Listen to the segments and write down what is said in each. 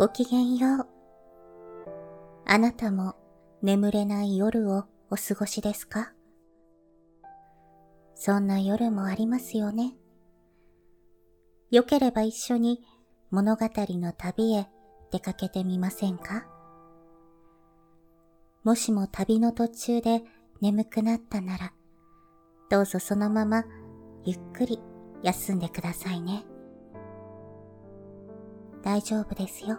ごきげんよう。あなたも眠れない夜をお過ごしですか？そんな夜もありますよね。よければ一緒に物語の旅へ出かけてみませんか？もしも旅の途中で眠くなったなら、どうぞそのままゆっくり休んでくださいね。大丈夫ですよ。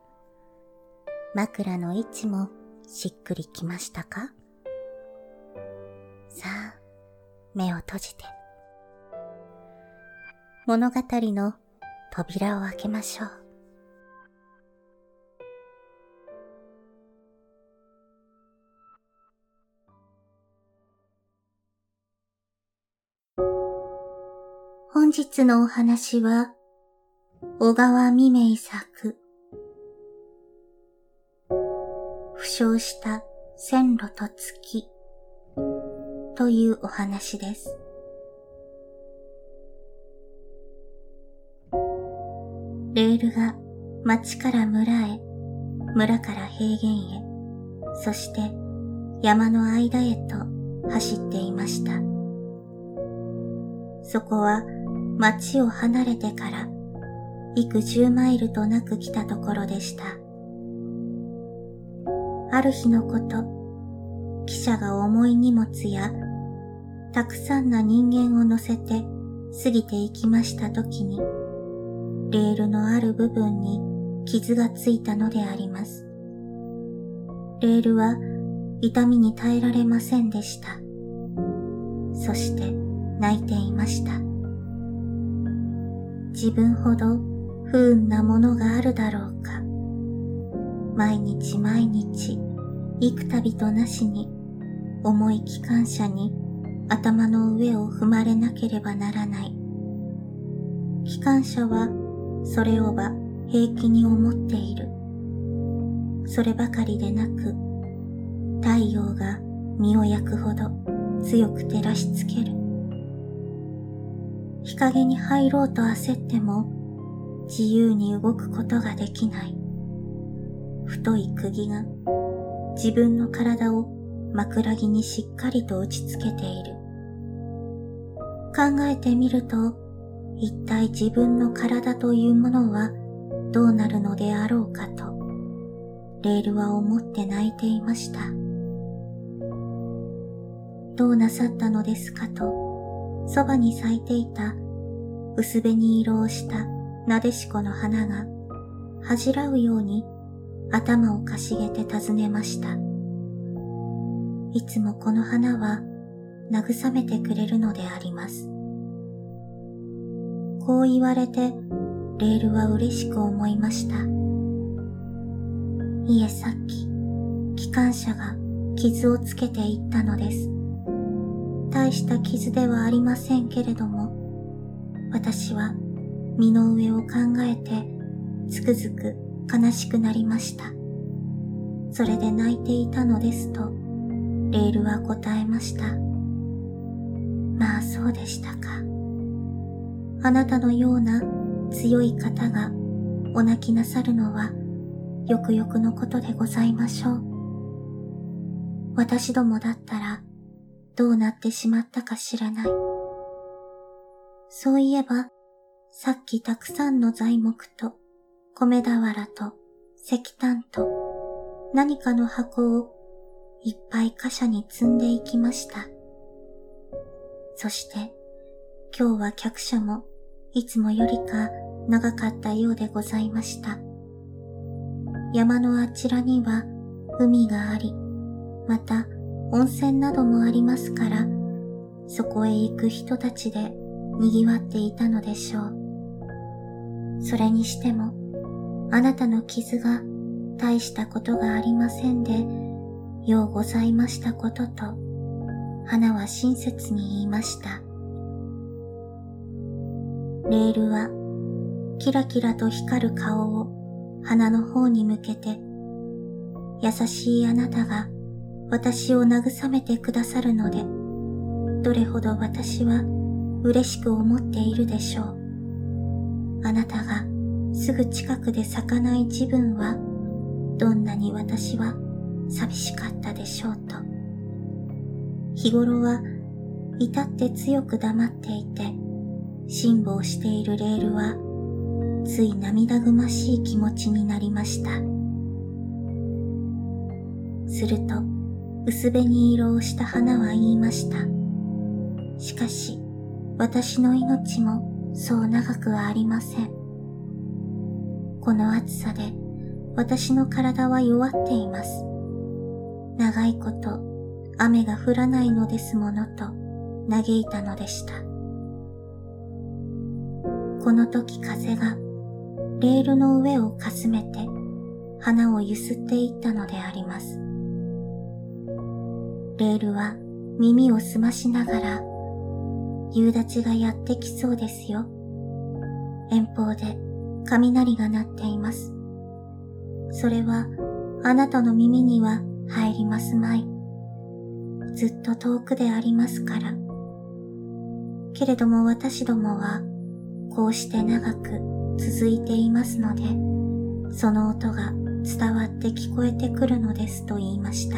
枕の位置もしっくりきましたか？さあ、目を閉じて。物語の扉を開けましょう。本日のお話は、小川未明作、負傷した線路と月というお話です。レールが町から村へ、村から平原へ、そして山の間へと走っていました。そこは町を離れてから幾十マイルとなく来たところでした。ある日のこと、汽車が重い荷物やたくさんな人間を乗せて過ぎていきました時に、レールのある部分に傷がついたのであります。レールは痛みに耐えられませんでした。そして泣いていました。自分ほど不運なものがあるだろうか。毎日毎日、幾度となしに、重い機関車に頭の上を踏まれなければならない。機関車はそれをば平気に思っている。そればかりでなく、太陽が身を焼くほど強く照らしつける。日陰に入ろうと焦っても自由に動くことができない。太い釘が自分の体を枕木にしっかりと打ちつけている。考えてみると、一体自分の体というものはどうなるのであろうかと、レールは思って泣いていました。どうなさったのですかと、そばに咲いていた薄紅色をしたなでしこの花が恥じらうように頭をかしげて尋ねました。いつもこの花は慰めてくれるのであります。こう言われてレールは嬉しく思いました。いえさっき機関車が傷をつけていったのです。大した傷ではありませんけれども、私は身の上を考えてつくづく悲しくなりました。それで泣いていたのですと、レールは答えました。まあそうでしたか。あなたのような強い方がお泣きなさるのはよくよくのことでございましょう。私どもだったらどうなってしまったか知らない。そういえばさっきたくさんの材木と米俵と石炭と何かの箱をいっぱい貨車に積んでいきました。そして今日は客車もいつもよりか長かったようでございました。山のあちらには海があり、また温泉などもありますから、そこへ行く人たちで賑わっていたのでしょう。それにしても、あなたの傷が大したことがありませんで、ようございましたことと、花は親切に言いました。レールはキラキラと光る顔を花の方に向けて、優しいあなたが私を慰めてくださるので、どれほど私は嬉しく思っているでしょう。あなたがすぐ近くで咲かない自分は、どんなに私は寂しかったでしょうと。日頃は至って強く黙っていて、辛抱しているレールは、つい涙ぐましい気持ちになりました。すると、薄紅色をした花は言いました。しかし、私の命もそう長くはありません。この暑さで私の体は弱っています。長いこと雨が降らないのですものと嘆いたのでした。この時風がレールの上をかすめて花をゆすっていったのであります。レールは耳を澄ましながら夕立がやってきそうですよ。遠方で雷が鳴っています。それはあなたの耳には入りますまい。ずっと遠くでありますから。けれども私どもはこうして長く続いていますので、その音が伝わって聞こえてくるのですと言いました。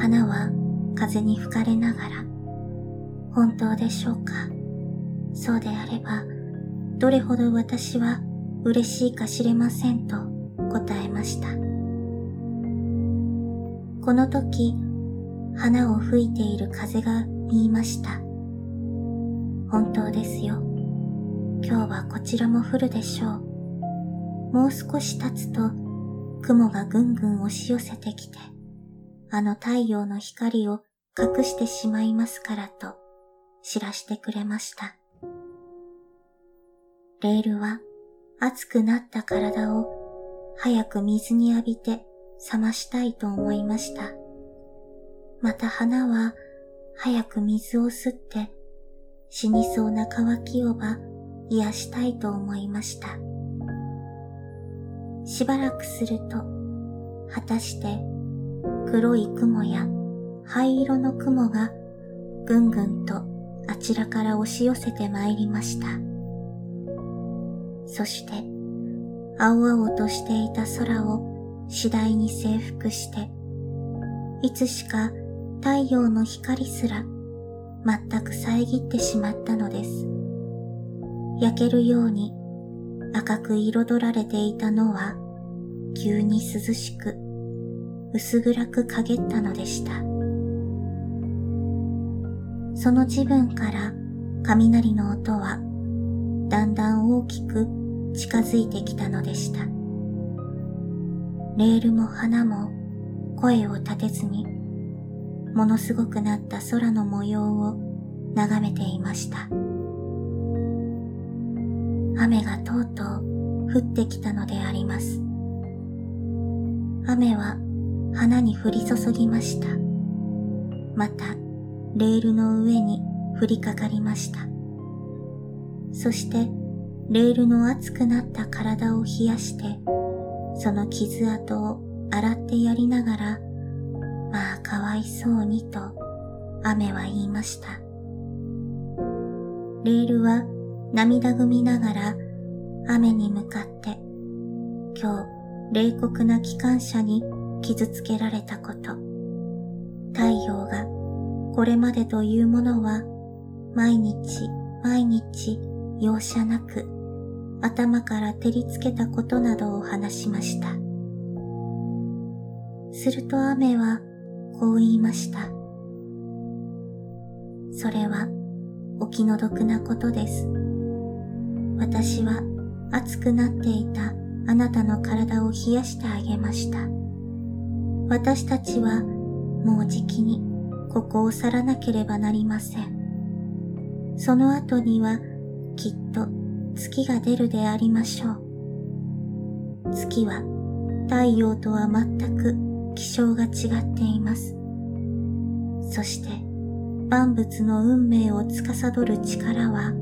花は風に吹かれながら、本当でしょうか？そうであれば、どれほど私は嬉しいか知れませんと答えました。この時、花を吹いている風が言いました。本当ですよ。今日はこちらも降るでしょう。もう少し経つと、雲がぐんぐん押し寄せてきて、あの太陽の光を隠してしまいますからと知らしてくれました。レールは熱くなった体を早く水に浴びて冷ましたいと思いました。また花は早く水を吸って死にそうな乾きをば癒したいと思いました。しばらくすると、果たして黒い雲や灰色の雲がぐんぐんとあちらから押し寄せてまいりました。そして、青々としていた空を次第に征服して、いつしか太陽の光すら全く遮ってしまったのです。焼けるように赤く彩られていたのは急に涼しく薄暗く陰ったのでした。その自分から雷の音はだんだん大きく近づいてきたのでした。レールも花も声を立てずにものすごくなった空の模様を眺めていました。雨がとうとう降ってきたのであります。雨は花に降り注ぎました。また、レールの上に降りかかりました。そして、レールの熱くなった体を冷やして、その傷跡を洗ってやりながら、まあかわいそうにと雨は言いました。レールは涙ぐみながら雨に向かって、今日冷酷な機関車に傷つけられたこと、太陽がこれまでというものは毎日毎日容赦なく頭から照りつけたことなどを話しました。すると雨はこう言いました。それはお気の毒なことです。私は熱くなっていたあなたの体を冷やしてあげました。私たちはもうじきにここを去らなければなりません。その後にはきっと月が出るでありましょう。月は太陽とは全く気象が違っています。そして万物の運命を司る力は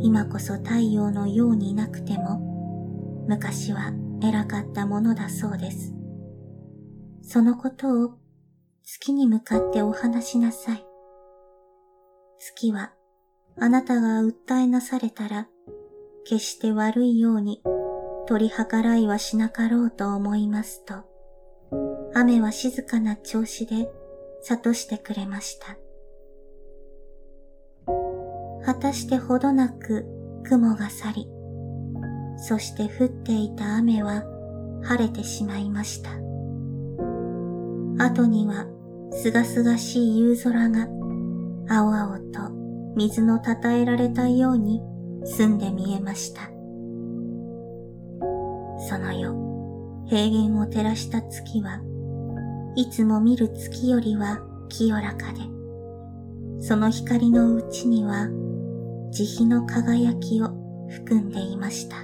今こそ太陽のようになくても昔は偉かったものだそうです。そのことを月に向かってお話しなさい。月はあなたが訴えなされたら決して悪いように取り計らいはしなかろうと思いますと、雨は静かな調子で諭してくれました。果たしてほどなく雲が去り、そして降っていた雨は晴れてしまいました。後にはすがすがしい夕空が青々と水のたたえられたように澄んで見えました。その夜、平原を照らした月はいつも見る月よりは清らかで、その光のうちには慈悲の輝きを含んでいました。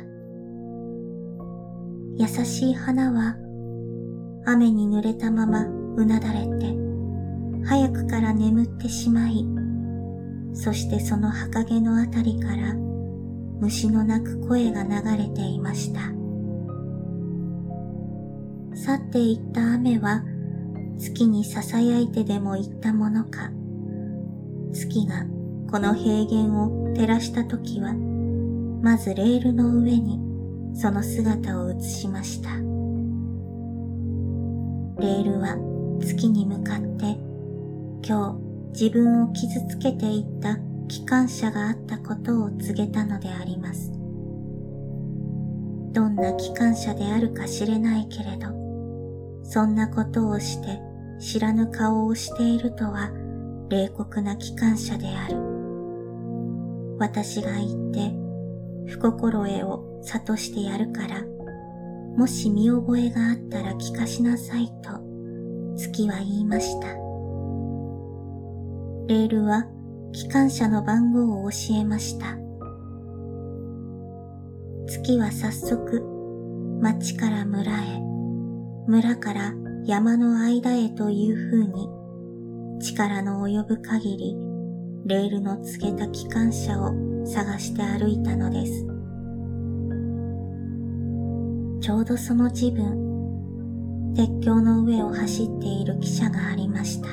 優しい花は雨に濡れたままうなだれて早くから眠ってしまい、そしてその墓毛のあたりから虫の鳴く声が流れていました。去っていった雨は月に囁いてでも行ったものか、月がこの平原を照らした時は、まずレールの上にその姿を映しました。レールは月に向かって今日自分を傷つけていった機関車があったことを告げたのであります。どんな機関車であるか知れないけれど、そんなことをして知らぬ顔をしているとは冷酷な機関車である。私が言って不心得を諭してやるから、もし見覚えがあったら聞かしなさいと月は言いました。レールは機関車の番号を教えました。月は早速町から村へ、村から山の間へという風に力の及ぶ限りレールの告げた機関車を探して歩いたのです。ちょうどその自分、鉄橋の上を走っている汽車がありました。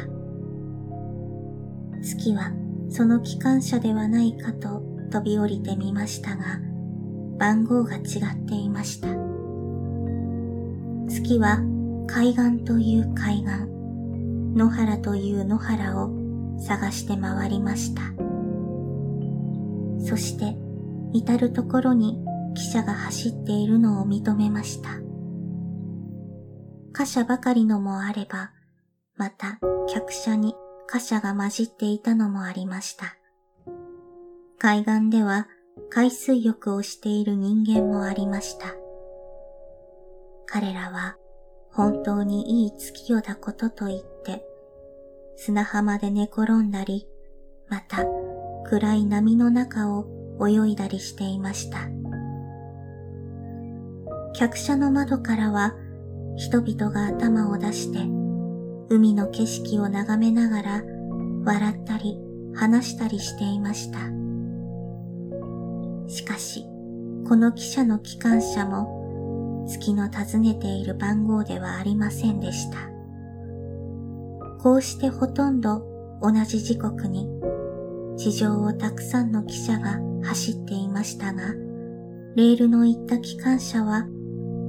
月はその機関車ではないかと飛び降りてみましたが、番号が違っていました。月は海岸という海岸、野原という野原を探して回りました。そして至るところに汽車が走っているのを認めました。貨車ばかりのもあれば、また客車に貨車が混じっていたのもありました。海岸では海水浴をしている人間もありました。彼らは本当にいい月夜だことと言って砂浜で寝転んだり、また暗い波の中を泳いだりしていました。客車の窓からは人々が頭を出して海の景色を眺めながら笑ったり話したりしていました。しかし、この汽車の機関車も月の尋ねている番号ではありませんでした。こうしてほとんど同じ時刻に地上をたくさんの汽車が走っていましたが、レールの行った機関車は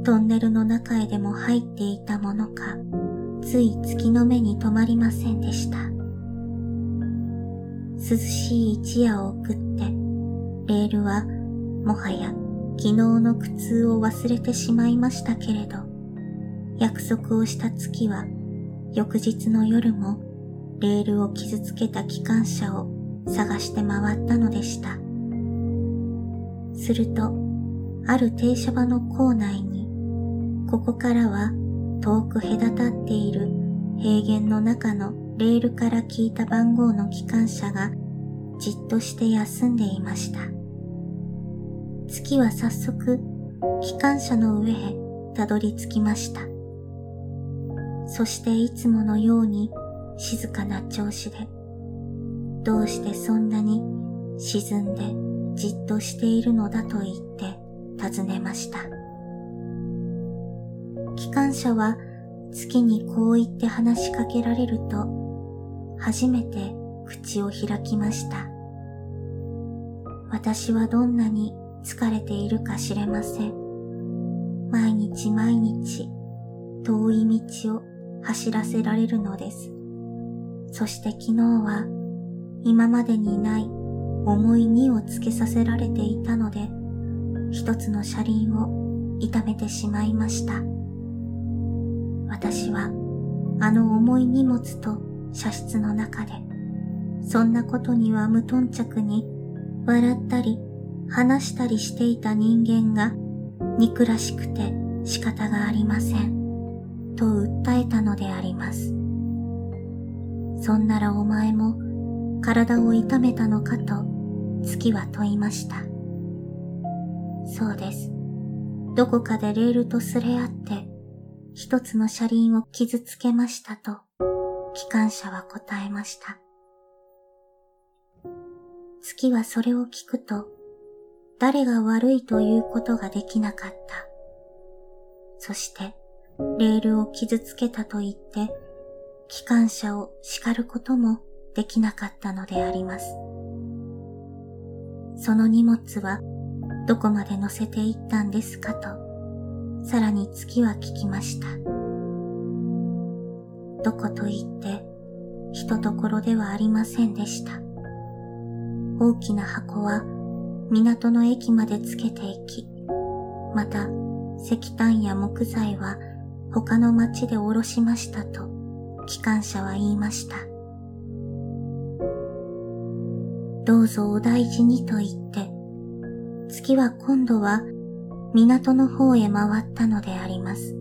トンネルの中へでも入っていたものか、つい月の目に留まりませんでした。涼しい一夜を送って、レールはもはや昨日の苦痛を忘れてしまいましたけれど、約束をした月は翌日の夜もレールを傷つけた機関車を探して回ったのでした。すると、ある停車場の構内に、ここからは遠く隔たっている平原の中のレールから聞いた番号の機関車がじっとして休んでいました。月は早速機関車の上へたどり着きました。そしていつものように静かな調子で、どうしてそんなに沈んでじっとしているのだと言って尋ねました。機関車は月にこう言って話しかけられると、初めて口を開きました。私はどんなに疲れているか知れません。毎日毎日遠い道を走らせられるのです。そして昨日は今までにない重い荷をつけさせられていたので、一つの車輪を痛めてしまいました。私はあの重い荷物と車室の中で、そんなことには無頓着に笑ったり話したりしていた人間が憎らしくて仕方がありません。と訴えたのであります。そんならお前も体を痛めたのかと月は問いました。そうです。どこかでレールとすれ合って一つの車輪を傷つけましたと機関車は答えました。月はそれを聞くと誰が悪いということができなかった。そしてレールを傷つけたと言って、機関車を叱ることもできなかったのであります。その荷物はどこまで乗せていったんですかと、さらに月は聞きました。どこと言って、ひとところではありませんでした。大きな箱は港の駅までつけていき、また石炭や木材は他の町で降ろしましたと機関車は言いました。どうぞお大事にと言って、月は今度は港の方へ回ったのであります。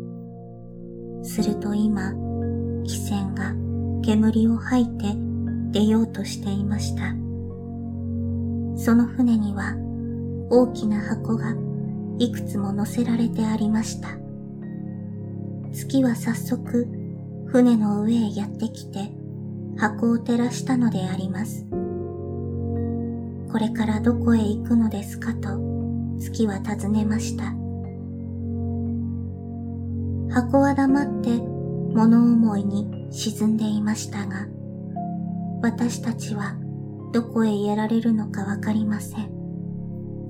すると今、汽船が煙を吐いて出ようとしていました。その船には大きな箱がいくつも乗せられてありました。月は早速船の上へやってきて箱を照らしたのであります。これからどこへ行くのですかと月は尋ねました。箱は黙って物思いに沈んでいましたが、私たちはどこへやられるのかわかりません。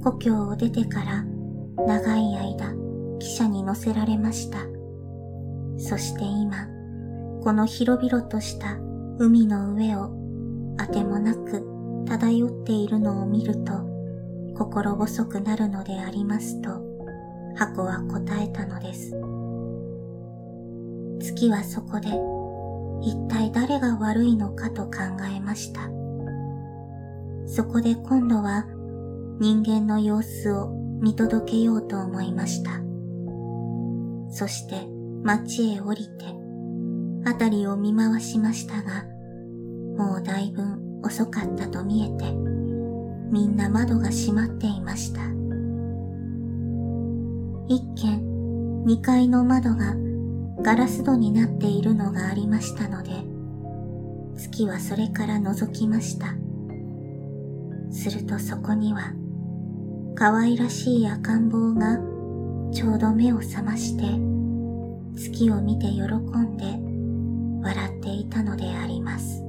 故郷を出てから長い間汽車に乗せられました。そして今、この広々とした海の上をあてもなく漂っているのを見ると心細くなるのでありますと箱は答えたのです。月はそこで一体誰が悪いのかと考えました。そこで今度は人間の様子を見届けようと思いました。そして町へ降りて、あたりを見回しましたが、もうだいぶ遅かったと見えて、みんな窓が閉まっていました。一軒、二階の窓がガラス戸になっているのがありましたので、月はそれから覗きました。するとそこには、可愛らしい赤ん坊がちょうど目を覚まして月を見て喜んで笑っていたのであります。